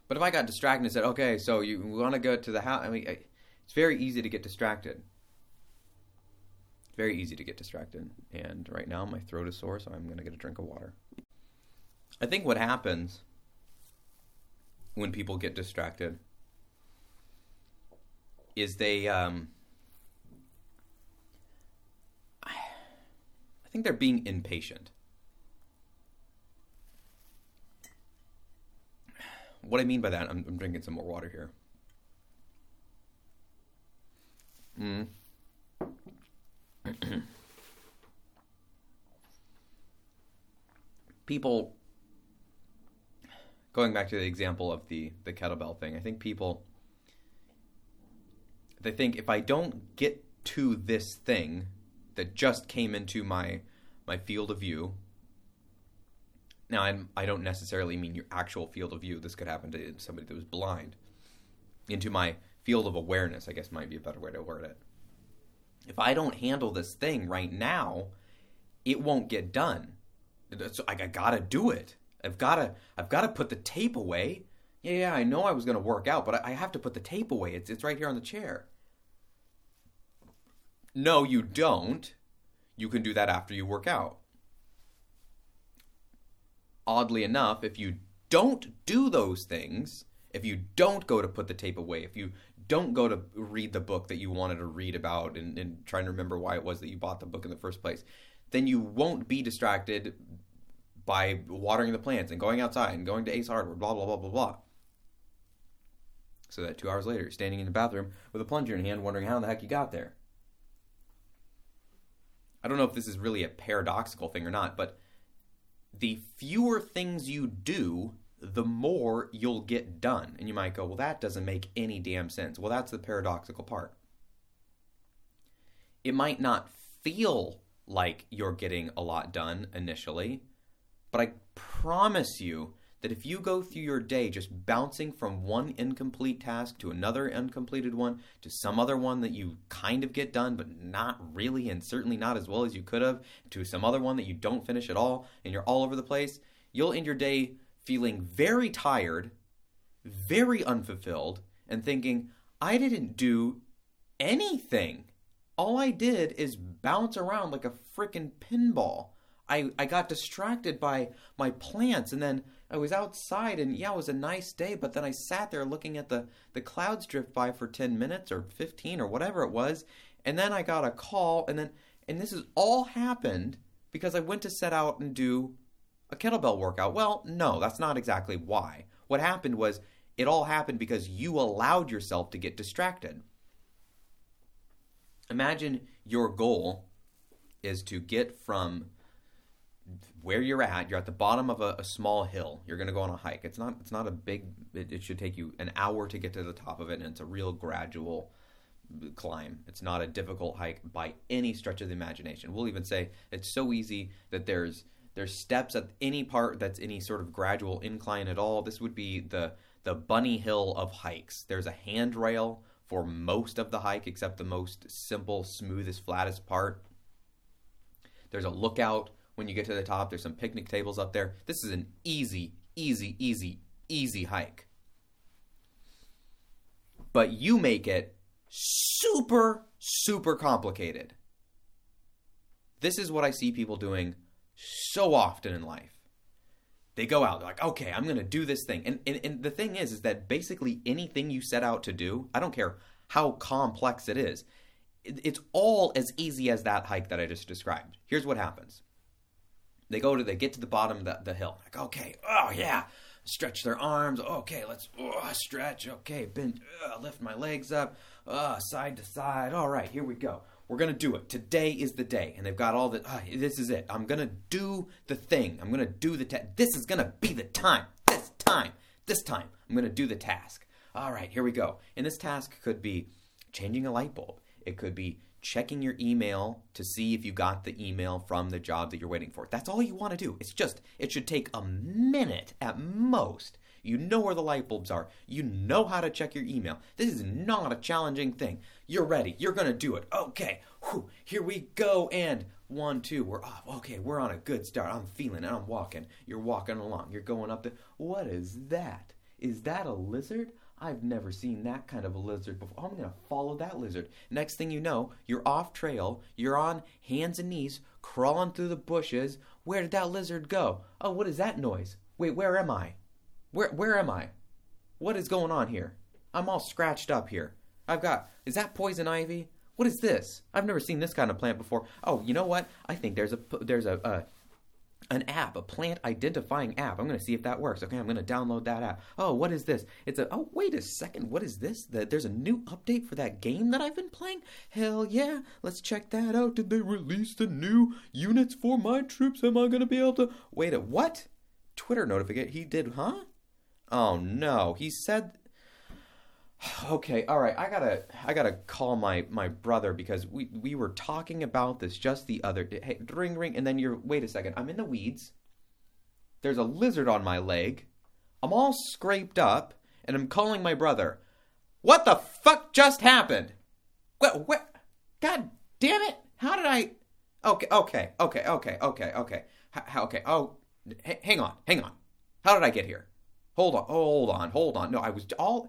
Speaker 1: But if I got distracted and said, okay, so you want to go to the house, I mean, it's very easy to get distracted. Very easy to get distracted. And right now my throat is sore, so I'm going to get a drink of water. I think what happens when people get distracted is they, um, I think they're being impatient. What I mean by that, I'm, I'm drinking some more water here. Mm. *clears throat* people, going back to the example of the the kettlebell thing, I think people they think if I don't get to this thing that just came into my my field of view now, I'm, I don't necessarily mean your actual field of view. This could happen to somebody that was blind. Into my field of awareness, I guess might be a better way to word it. If I don't handle this thing right now, it won't get done. So I, I gotta do it. I've gotta, I've gotta put the tape away. Yeah, yeah, I know I was gonna work out, but I, I have to put the tape away. It's, it's right here on the chair. No, you don't. You can do that after you work out oddly enough, if you don't do those things, if you don't go to put the tape away, if you don't go to read the book that you wanted to read about and, and trying to remember why it was that you bought the book in the first place, then you won't be distracted by watering the plants and going outside and going to Ace Hardware, blah, blah, blah, blah, blah. So that two hours later, you're standing in the bathroom with a plunger in hand, wondering how the heck you got there. I don't know if this is really a paradoxical thing or not, but the fewer things you do, the more you'll get done. And you might go, well, that doesn't make any damn sense. Well, that's the paradoxical part. It might not feel like you're getting a lot done initially, but I promise you that if you go through your day just bouncing from one incomplete task to another uncompleted one to some other one that you kind of get done but not really and certainly not as well as you could have to some other one that you don't finish at all and you're all over the place, you'll end your day feeling very tired, very unfulfilled, and thinking, I didn't do anything. All I did is bounce around like a freaking pinball. I, I got distracted by my plants and then I was outside and yeah, it was a nice day, but then I sat there looking at the, the clouds drift by for 10 minutes or 15 or whatever it was. And then I got a call and then, and this has all happened because I went to set out and do a kettlebell workout. Well, no, that's not exactly why. What happened was it all happened because you allowed yourself to get distracted. Imagine your goal is to get from where you're at. You're at the bottom of a, a small hill. You're going to go on a hike. It's not. It's not a big. It, it should take you an hour to get to the top of it, and it's a real gradual climb. It's not a difficult hike by any stretch of the imagination. We'll even say it's so easy that there's there's steps at any part that's any sort of gradual incline at all. This would be the the bunny hill of hikes. There's a handrail for most of the hike except the most simple, smoothest, flattest part. There's a lookout when you get to the top. There's some picnic tables up there. This is an easy, easy, easy, easy hike. But you make it super, super complicated. This is what I see people doing so often in life. They go out, they're like, okay, I'm going to do this thing. And, and, and the thing is, is that basically anything you set out to do, I don't care how complex it is, it's all as easy as that hike that I just described. Here's what happens. They go to, they get to the bottom of the, the hill. Like, okay, oh yeah, stretch their arms. Okay, let's oh, stretch. Okay, bend, uh, lift my legs up, uh, side to side. All right, here we go. We're gonna do it. Today is the day, and they've got all the. Uh, this is it. I'm gonna do the thing. I'm gonna do the. Ta- this is gonna be the time. This time. This time. I'm gonna do the task. All right, here we go. And this task could be changing a light bulb. It could be checking your email to see if you got the email from the job that you're waiting for. That's all you want to do. It's just, it should take a minute at most. You know where the light bulbs are. You know how to check your email. This is not a challenging thing. You're ready. You're going to do it. Okay. Whew, here we go. And one, two, we're off. Okay, we're on a good start. I'm feeling it. I'm walking. You're walking along. You're going up the. What is that? Is that a lizard? I've never seen that kind of a lizard before. I'm going to follow that lizard. Next thing you know, you're off trail. You're on hands and knees, crawling through the bushes. Where did that lizard go? Oh, what is that noise? Wait, where am I? Where where am I? What is going on here? I'm all scratched up here. I've got Is that poison ivy? What is this? I've never seen this kind of plant before. Oh, you know what? I think there's a there's a, a an app, a plant identifying app. I'm going to see if that works. Okay, I'm going to download that app. Oh, what is this? It's a Oh, wait a second. What is this? That There's a new update for that game that I've been playing? Hell yeah. Let's check that out. Did they release the new units for my troops? Am I going to be able to Wait a what? Twitter notification. He did, huh? Oh no. He said *sighs* Okay, all right. I gotta, I gotta call my my brother because we we were talking about this just the other day. Hey, ring ring, and then you're. Wait a second. I'm in the weeds. There's a lizard on my leg. I'm all scraped up, and I'm calling my brother. What the fuck just happened? What? What? God damn it! How did I? Okay, okay, okay, okay, okay, okay. H- okay. Oh, h- hang on, hang on. How did I get here? Hold on, hold on, hold on. No, I was all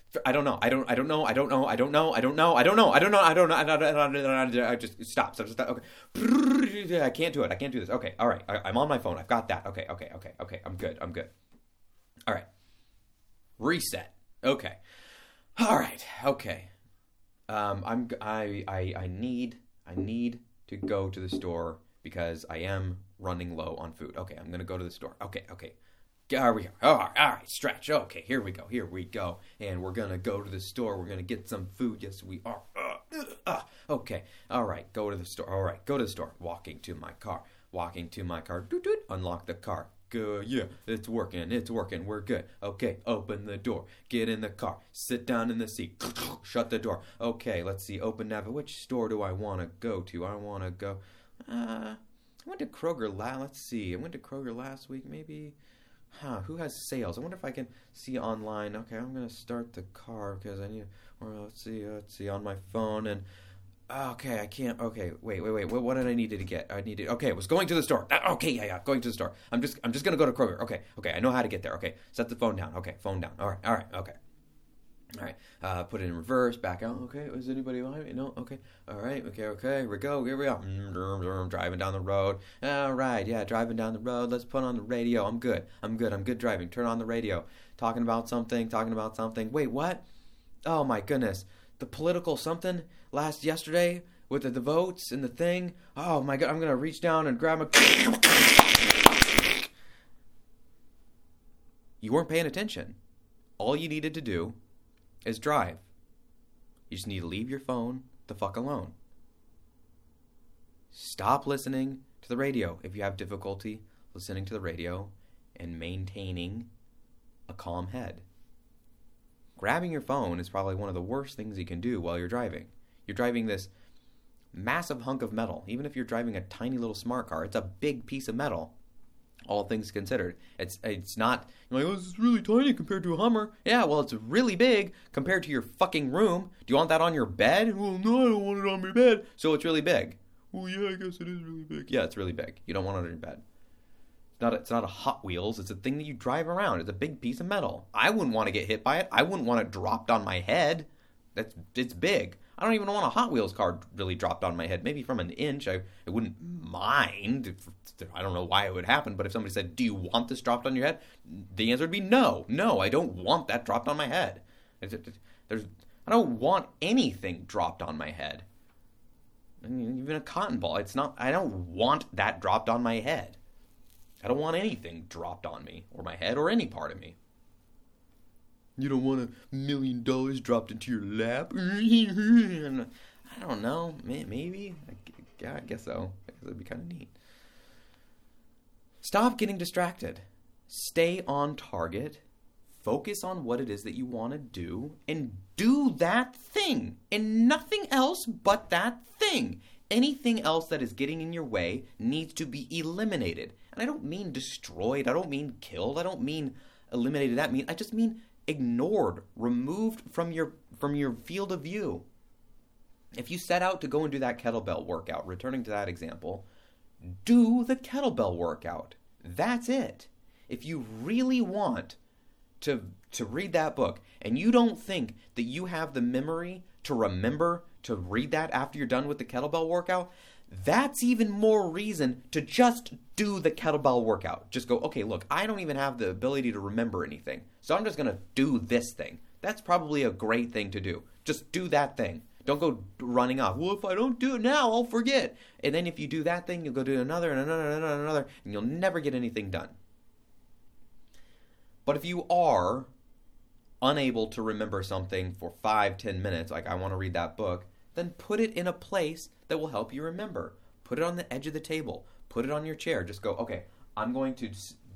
Speaker 1: I don't know. I don't. I don't know. I don't know. I don't know. I don't know. I don't know. I don't know. I don't know. I don't know. I just stop. Stop. Stop. Okay. I can't do it. I can't do this. Okay. All right. I, I'm on my phone. I've got that. Okay. Okay. Okay. Okay. I'm good. I'm good. All right. Reset. Okay. All right. Okay. Um. I'm. I. I. I need. I need to go to the store because I am running low on food. Okay, I'm gonna go to the store. Okay, okay. Here we. All right, all right, stretch. Okay, here we go. Here we go. And we're gonna go to the store. We're gonna get some food. Yes, we are. Uh, uh, okay. All right. Go to the store. All right. Go to the store. Walking to my car. Walking to my car. Doot, doot, unlock the car. Good. Yeah, it's working. It's working. We're good. Okay, open the door. Get in the car. Sit down in the seat. *sniffs* Shut the door. Okay, let's see. Open nav. Which store do I want to go to? I want to go. Uh, I went to Kroger last. Let's see. I went to Kroger last week. Maybe. Huh, who has sales? I wonder if I can see online. Okay, I'm gonna start the car because I need. Or let's see, let's see on my phone and. Okay, I can't. Okay, wait, wait, wait. What, what did I needed to get? I needed. Okay, I was going to the store. Uh, Okay, yeah, yeah, going to the store. I'm just, I'm just gonna go to Kroger. Okay, okay, I know how to get there. Okay, set the phone down. Okay, phone down. All right, all right, okay. All right, uh, put it in reverse, back out. Okay, is anybody behind me? No. Okay. All right. Okay. Okay. Here we go. Here we go. Mm, Driving down the road. All right. Yeah, driving down the road. Let's put on the radio. I'm good. I'm good. I'm good driving. Turn on the radio. Talking about something. Talking about something. Wait, what? Oh my goodness. The political something last yesterday with the, the votes and the thing. Oh my god. I'm gonna reach down and grab a. You weren't paying attention. All you needed to do is drive. You just need to leave your phone the fuck alone. Stop listening to the radio if you have difficulty listening to the radio and maintaining a calm head. Grabbing your phone is probably one of the worst things you can do while you're driving. You're driving this massive hunk of metal. Even if you're driving a tiny little smart car, it's a big piece of metal all things considered. It's it's not like, oh, this is really tiny compared to a Hummer. Yeah, well, it's really big compared to your fucking room. Do you want that on your bed? Well, no, I don't want it on my bed. So it's really big. Well, yeah, I guess it is really big. Yeah, it's really big. You don't want it on your bed. It's not it's not a Hot Wheels. It's a thing that you drive around. It's a big piece of metal. I wouldn't want to get hit by it. I wouldn't want it dropped on my head. That's it's big. I don't even want a Hot Wheels car really dropped on my head. Maybe from an inch, I, I wouldn't mind. I don't know why it would happen, but if somebody said, "Do you want this dropped on your head?" the answer would be no. No, I don't want that dropped on my head. There's, I don't want anything dropped on my head. Even a cotton ball. It's not. I don't want that dropped on my head. I don't want anything dropped on me or my head or any part of me. You don't want a million dollars dropped into your lap? *laughs* I don't know. Maybe. Yeah, I guess so. That'd be kind of neat. Stop getting distracted. Stay on target. Focus on what it is that you want to do and do that thing and nothing else but that thing. Anything else that is getting in your way needs to be eliminated. And I don't mean destroyed. I don't mean killed. I don't mean eliminated. That mean I just mean ignored, removed from your from your field of view. If you set out to go and do that kettlebell workout, returning to that example, do the kettlebell workout. That's it. If you really want to to read that book and you don't think that you have the memory to remember to read that after you're done with the kettlebell workout, that's even more reason to just do the kettlebell workout. Just go, okay, look, I don't even have the ability to remember anything. So I'm just going to do this thing. That's probably a great thing to do. Just do that thing. Don't go running off. Well, if I don't do it now, I'll forget. And then if you do that thing, you'll go do another and another and another and another, and you'll never get anything done. But if you are unable to remember something for five, ten minutes, like I want to read that book, then put it in a place that will help you remember. Put it on the edge of the table. Put it on your chair. Just go, okay, I'm going to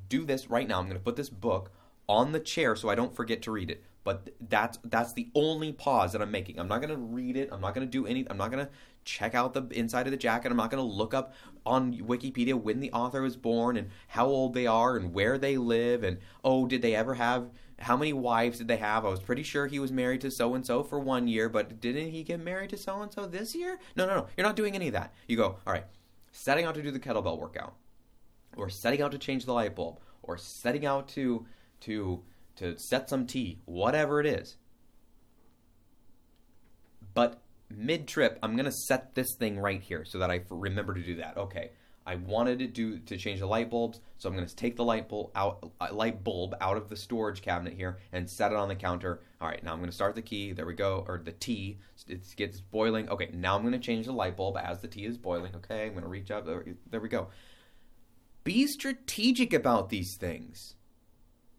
Speaker 1: do this right now. I'm going to put this book on the chair so I don't forget to read it. But that's that's the only pause that I'm making. I'm not to read it. I'm not to do any. I'm not to check out the inside of the jacket. I'm not to look up on Wikipedia when the author was born and how old they are and where they live and oh, did they ever have how many wives did they have? I was pretty sure he was married to so and so for one year, but didn't he get married to so and so this year? No, no, no. You're not doing any of that. You go, all right, setting out to do the kettlebell workout, or setting out to change the light bulb, or setting out to to to set some tea, whatever it is. But mid trip, I'm gonna set this thing right here so that I remember to do that. Okay, I wanted to do to change the light bulbs, so I'm to take the light bulb out uh, light bulb out of the storage cabinet here and set it on the counter. All right, now I'm to start the key. There we go, or the tea. It gets boiling. Okay, now I'm to change the light bulb as the tea is boiling. Okay, I'm to reach up. There we go. Be strategic about these things.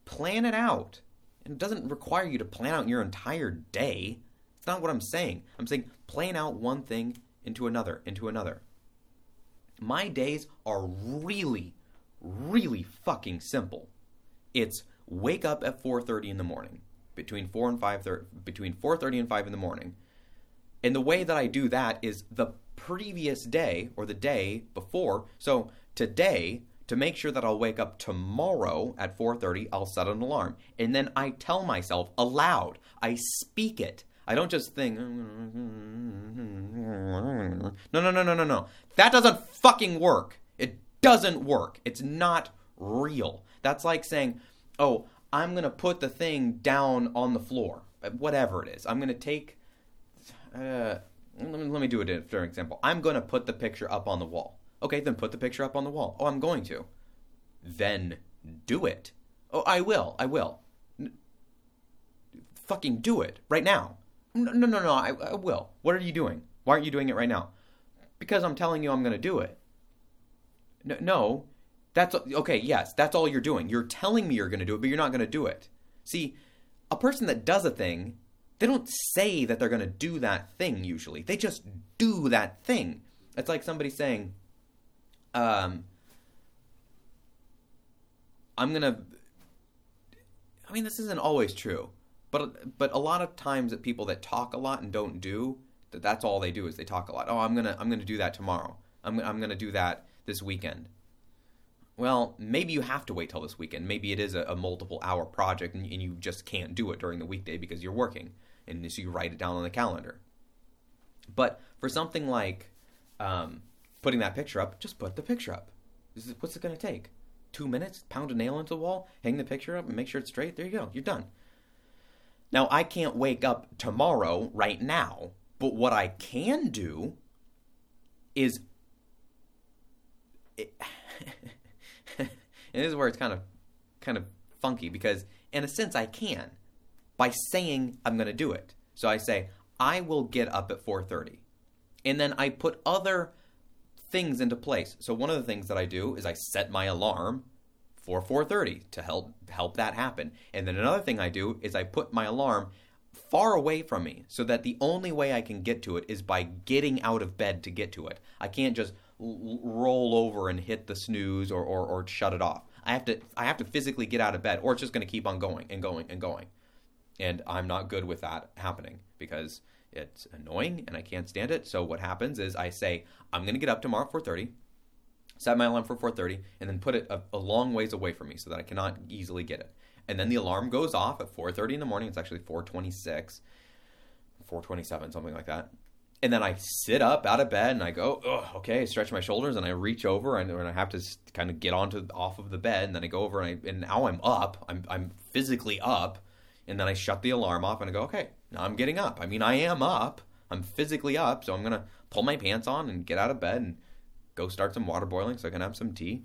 Speaker 1: Plan it out. And it doesn't require you to plan out your entire day. It's not what I'm saying. I'm saying plan out one thing into another, into another. My days are really, really fucking simple. It's wake up at 4:30 in the morning, between 4 and 5 between 4:30 and 5 in the morning. And the way that I do that is the previous day or the day before. So today, to make sure that I'll wake up tomorrow at 4:30, I'll set an alarm. And then I tell myself aloud. I speak it. I don't just think No, no, no, no, no, no. That doesn't fucking work. It doesn't work. It's not real. That's like saying, "Oh, I'm going to put the thing down on the floor." Whatever it is. I'm going to take uh, let me, let me do it for example. I'm going to put the picture up on the wall. Okay, then put the picture up on the wall. Oh, I'm going to. Then do it. Oh, I will. I will. N- fucking do it right now. No, no, no, no. I, I will. What are you doing? Why aren't you doing it right now? Because I'm telling you I'm going to do it. No, no, that's okay. Yes, that's all you're doing. You're telling me you're going to do it, but you're not going to do it. See, a person that does a thing they don't say that they're going to do that thing usually. They just do that thing. It's like somebody saying, um, I'm to I mean this isn't always true, but but a lot of times that people that talk a lot and don't do, that that's all they do is they talk a lot. Oh, I'm to I'm to do that tomorrow. I'm I'm to do that this weekend. Well, maybe you have to wait till this weekend. Maybe it is a, a multiple hour project and, and, you just can't do it during the weekday because you're working and so you write it down on the calendar. But for something like um, putting that picture up, just put the picture up. What's it going to take? Two minutes? Pound a nail into the wall, hang the picture up, and make sure it's straight. There you go. You're done. Now, I can't wake up tomorrow right now, but what I can do is. It, *laughs* and this is where it's kind of kind of funky because in a sense I can by saying I'm going to do it. So I say I will get up at 4:30. And then I put other things into place. So one of the things that I do is I set my alarm for 4:30 to help help that happen. And then another thing I do is I put my alarm far away from me so that the only way I can get to it is by getting out of bed to get to it. I can't just l- roll over and hit the snooze or, or, or shut it off. I have to I have to physically get out of bed or it's just going to keep on going and going and going and I'm not good with that happening because it's annoying and I can't stand it. So what happens is I say I'm going to get up tomorrow at 4:30, set my alarm for 4:30, and then put it a, a, long ways away from me so that I cannot easily get it. And then the alarm goes off at 4:30 in the morning. It's actually 4:26, 4:27, something like that. And then I sit up out of bed and I go, okay, stretch my shoulders and I reach over and, and I have to kind of get onto off of the bed and then I go over and, I, and now I'm up. I'm I'm physically up and then I shut the alarm off and I go, okay, now I'm getting up. I mean, I am up. I'm physically up, so I'm gonna pull my pants on and get out of bed and go start some water boiling so I can have some tea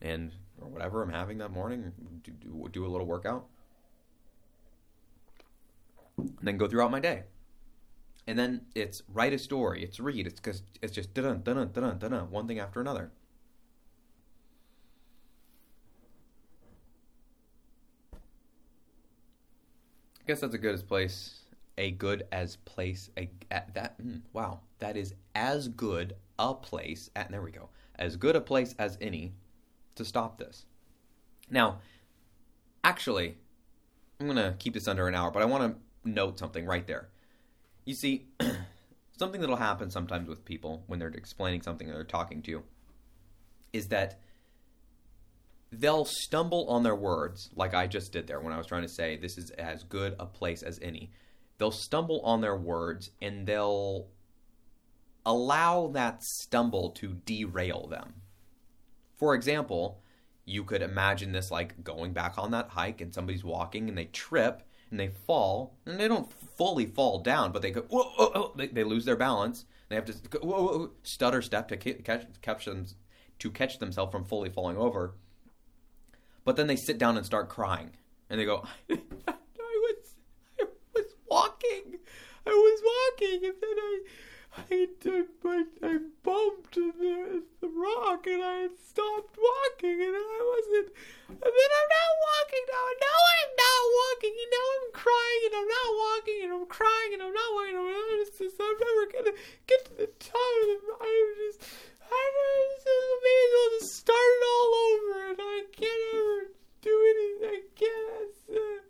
Speaker 1: and or whatever I'm having that morning. Do, do, do a little workout, and then go throughout my day. And then it's write a story. It's read. It's because it's just dun dun dun dun dun one thing after another. I guess that's a good as place. A good as place. A at that. Mm, wow, that is as good a place. At there we go. As good a place as any to stop this. Now, actually, I'm gonna keep this under an hour, but I want to note something right there. You see, *clears throat* something that'll happen sometimes with people when they're explaining something or they're talking to you is that they'll stumble on their words, like I just did there when I was trying to say this is as good a place as any. They'll stumble on their words and they'll allow that stumble to derail them. For example, you could imagine this like going back on that hike and somebody's walking and they trip and they fall and they don't fully fall down, but they go whoa, whoa, whoa they, they, lose their balance. They have to whoa, stutter step to catch, catch them, to catch themselves from fully falling over but then they sit down and start crying, and they go, *laughs* "I was, I was walking, I was walking, and then I." I, I, I bumped the, the rock and I stopped walking and I wasn't. And then I'm not walking now. Now I'm not walking. And now I'm crying and I'm not walking and I'm crying and I'm not walking. I'm, just, I'm never to get to the top. I'm just. I just may as well just start it all over, and I can't ever do anything. I can't. Uh...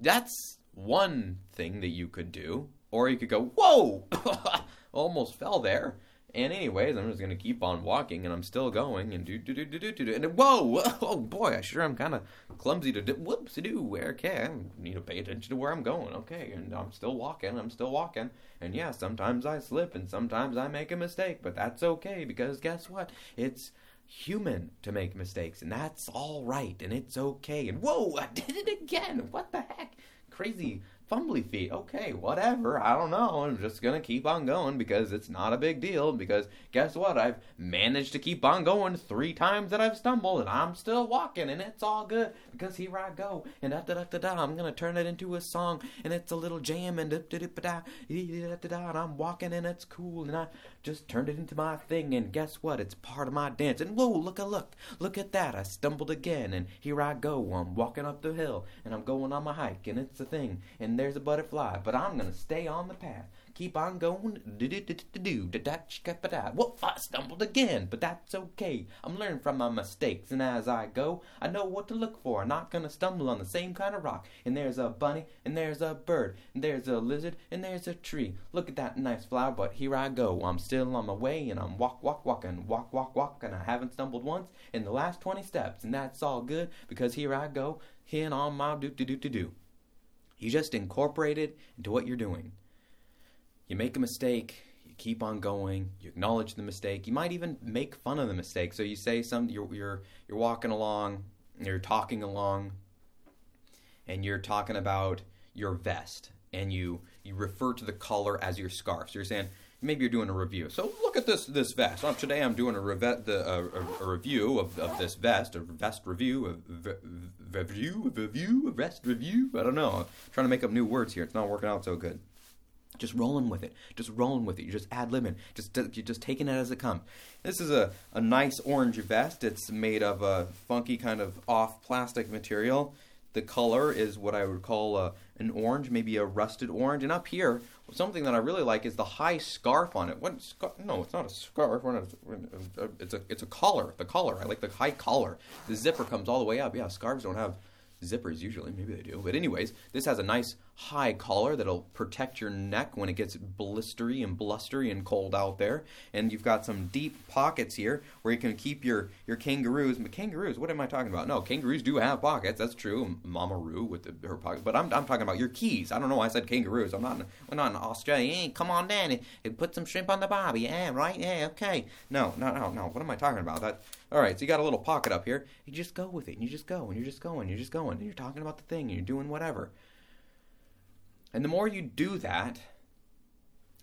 Speaker 1: That's one thing that you could do, or you could go, "Whoa!" *laughs* almost fell there. And anyways, I'm just gonna keep on walking, and I'm still going, and do do do do do do, and whoa, *laughs* oh boy, I sure am kind of clumsy to do. Whoops, do. Okay, I need to pay attention to where I'm going. Okay, and I'm still walking. I'm still walking, and yeah, sometimes I slip, and sometimes I make a mistake, but that's okay because guess what? It's human to make mistakes, and that's all right, and it's okay. And whoa, *laughs* I did it again. What the heck? Crazy fumbly feet. Okay, whatever. I don't know. I'm just gonna keep on going because it's not a big deal. Because guess what? I've managed to keep on going three times that I've stumbled, and I'm still walking, and it's all good because here I go. And da da da da da. I'm gonna turn it into a song, and it's a little jam, and da da da da da. And I'm walking, and it's cool, and I just turned it into my thing. And guess what? It's part of my dance. And whoa, look a look, look at that. I stumbled again, and here I go. I'm walking up the hill, and I'm going on my hike, and it's a thing. And there's a butterfly, but I'm gonna stay on the path. Keep on going. Whoop, I stumbled again, but that's okay. I'm learning from my mistakes, and as I go, I know what to look for. I'm not gonna stumble on the same kind of rock. And there's a bunny, and there's a bird, and there's a lizard, and there's a tree. Look at that nice flower, but here I go. I'm still on my way, and I'm walk, walk, walking, walk, walk, walk, and I haven't stumbled once in the last 20 steps, and that's all good because here I go, here on my do do do do do. You just incorporate it into what you're doing. You make a mistake, you keep on going, you acknowledge the mistake. You might even make fun of the mistake. So you say some you're you're you're walking along, you're talking along, and you're talking about your vest, and you you refer to the color as your scarf. So you're saying maybe you're doing a review. So look at this this vest. Well, today I'm doing a, reve- the, a, a, review of, of this vest, a vest review, a v- review, a review, a vest review. I don't know. I'm trying to make up new words here. It's not working out so good. Just rolling with it. Just rolling with it. You're just ad libbing. Just you're just taking it as it comes. This is a, a nice orange vest. It's made of a funky kind of off plastic material. The color is what I would call a, an orange, maybe a rusted orange. And up here, something that I really like is the high scarf on it. What? Scar- no, it's not a scarf. It's a it's a collar. The collar. I like the high collar. The zipper comes all the way up. Yeah, scarves don't have zippers usually. Maybe they do. But anyways, this has a nice high collar that'll protect your neck when it gets blistery and blustery and cold out there. And you've got some deep pockets here where you can keep your, your kangaroos. But kangaroos, what am I talking about? No, kangaroos do have pockets. That's true. Mama Roo with the, her pocket. But I'm, I'm talking about your keys. I don't know why I said kangaroos. I'm not in, we're not in Australia. Hey, come on and, and put some shrimp on the barbie. Yeah, right? Yeah, okay. No, no, no, no. What am I talking about? That. All right, so you got a little pocket up here. You just go with it, and you just go, and you're just going, you're just going, and you're talking about the thing, and you're doing whatever. And the more you do that,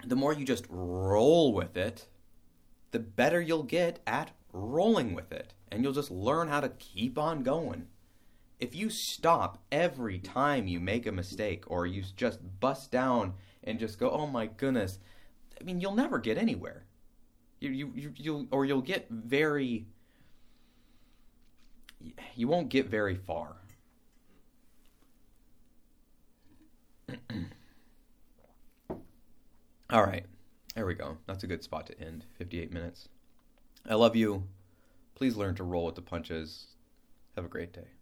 Speaker 1: the more you just roll with it, the better you'll get at rolling with it. And you'll just learn how to keep on going. If you stop every time you make a mistake or you just bust down and just go, oh my goodness, I mean, you'll never get anywhere. You, you, you, you'll, or you'll get very, you won't get very far. *clears throat* All right. There we go. That's a good spot to end. 58 minutes. I love you. Please learn to roll with the punches. Have a great day.